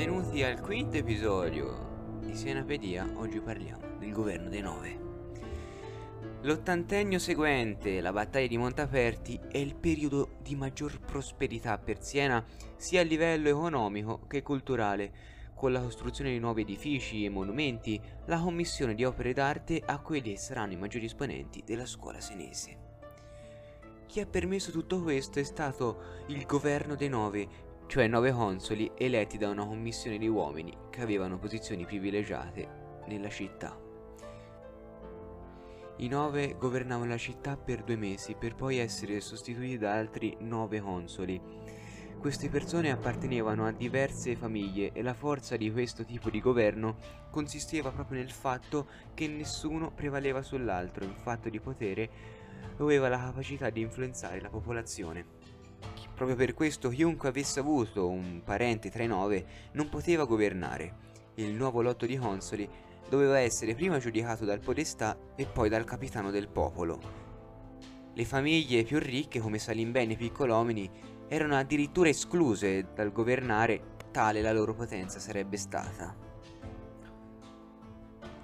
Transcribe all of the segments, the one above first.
benvenuti al quinto episodio di Senapedia. Oggi parliamo del governo dei nove. L'ottantennio seguente, la battaglia di Montaperti, è il periodo di maggior prosperità per Siena sia a livello economico che culturale, con la costruzione di nuovi edifici e monumenti, la commissione di opere d'arte a quelli saranno i maggiori esponenti della scuola senese. Chi ha permesso tutto questo è stato il governo dei nove, cioè nove consoli eletti da una commissione di uomini che avevano posizioni privilegiate nella città. I nove governavano la città per due mesi per poi essere sostituiti da altri nove consoli. Queste persone appartenevano a diverse famiglie e la forza di questo tipo di governo consisteva proprio nel fatto che nessuno prevaleva sull'altro in fatto di potere aveva la capacità di influenzare la popolazione. Proprio per questo chiunque avesse avuto un parente tra i nove non poteva governare. Il nuovo lotto di consoli doveva essere prima giudicato dal podestà e poi dal capitano del popolo. Le famiglie più ricche come Salimbeni e Piccolomini erano addirittura escluse dal governare, tale la loro potenza sarebbe stata.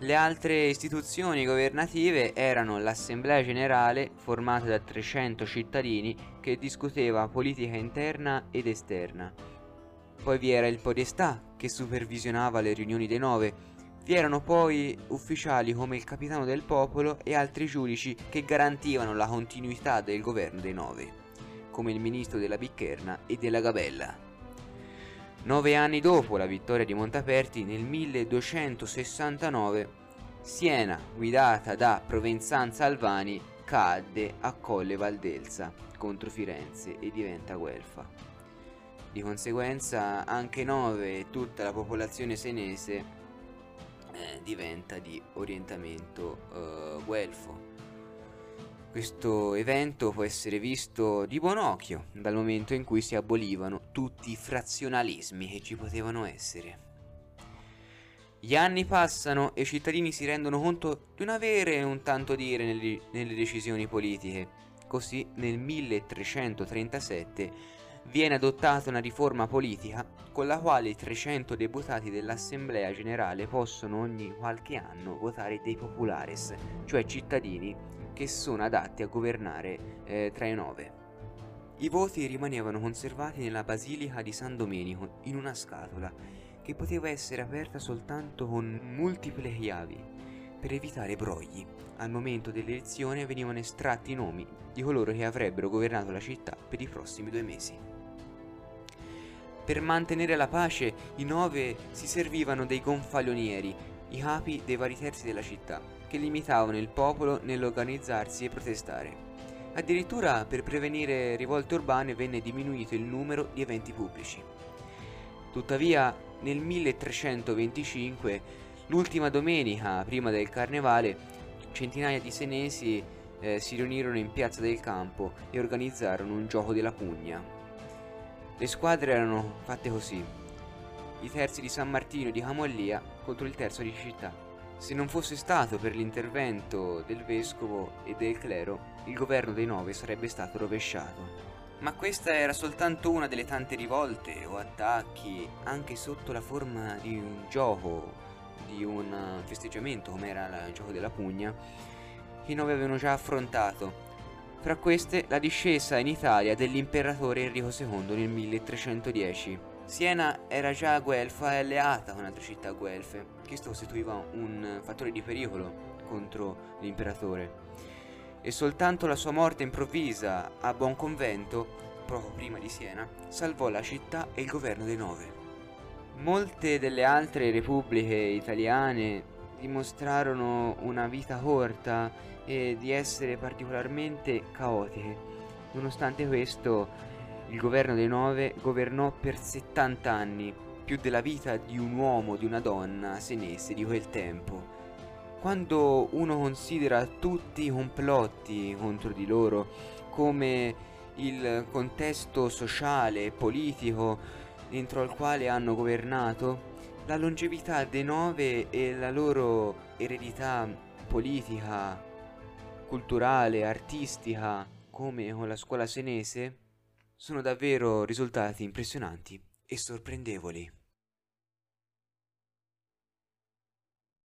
Le altre istituzioni governative erano l'Assemblea Generale, formata da 300 cittadini, che discuteva politica interna ed esterna. Poi vi era il Podestà, che supervisionava le riunioni dei nove. Vi erano poi ufficiali come il Capitano del Popolo e altri giudici che garantivano la continuità del governo dei nove, come il Ministro della Biccherna e della Gabella. Nove anni dopo la vittoria di Montaperti, nel 1269, Siena, guidata da Provenzanza Alvani, cadde a Colle Valdelsa contro Firenze e diventa guelfa. Di conseguenza anche Nove e tutta la popolazione senese eh, diventa di orientamento eh, guelfo. Questo evento può essere visto di buon occhio dal momento in cui si abolivano tutti i frazionalismi che ci potevano essere. Gli anni passano e i cittadini si rendono conto di non avere un tanto dire nelle, nelle decisioni politiche. Così nel 1337 viene adottata una riforma politica con la quale i 300 deputati dell'Assemblea Generale possono ogni qualche anno votare dei populares, cioè cittadini che sono adatti a governare eh, tra i nove. I voti rimanevano conservati nella basilica di San Domenico in una scatola che poteva essere aperta soltanto con multiple chiavi per evitare brogli. Al momento dell'elezione venivano estratti i nomi di coloro che avrebbero governato la città per i prossimi due mesi. Per mantenere la pace, i nove si servivano dei gonfalonieri, i capi dei vari terzi della città, che limitavano il popolo nell'organizzarsi e protestare. Addirittura per prevenire rivolte urbane venne diminuito il numero di eventi pubblici. Tuttavia nel 1325, l'ultima domenica prima del carnevale, centinaia di senesi eh, si riunirono in piazza del campo e organizzarono un gioco della pugna. Le squadre erano fatte così. I terzi di San Martino di Camollia contro il terzo di città. Se non fosse stato per l'intervento del vescovo e del clero, il governo dei nove sarebbe stato rovesciato. Ma questa era soltanto una delle tante rivolte o attacchi, anche sotto la forma di un gioco, di un festeggiamento come era il gioco della pugna, che i nove avevano già affrontato. Fra queste la discesa in Italia dell'imperatore Enrico II nel 1310 Siena era già guelfa e alleata con altre città guelfe, che costituiva un fattore di pericolo contro l'imperatore. E soltanto la sua morte improvvisa a Buon Convento, poco prima di Siena, salvò la città e il governo dei Nove. Molte delle altre repubbliche italiane dimostrarono una vita corta e di essere particolarmente caotiche. Nonostante questo, il governo dei nove governò per 70 anni, più della vita di un uomo o di una donna senese di quel tempo. Quando uno considera tutti i complotti contro di loro come il contesto sociale e politico dentro al quale hanno governato, la longevità dei nove e la loro eredità politica, culturale, artistica, come con la scuola senese, sono davvero risultati impressionanti e sorprendevoli.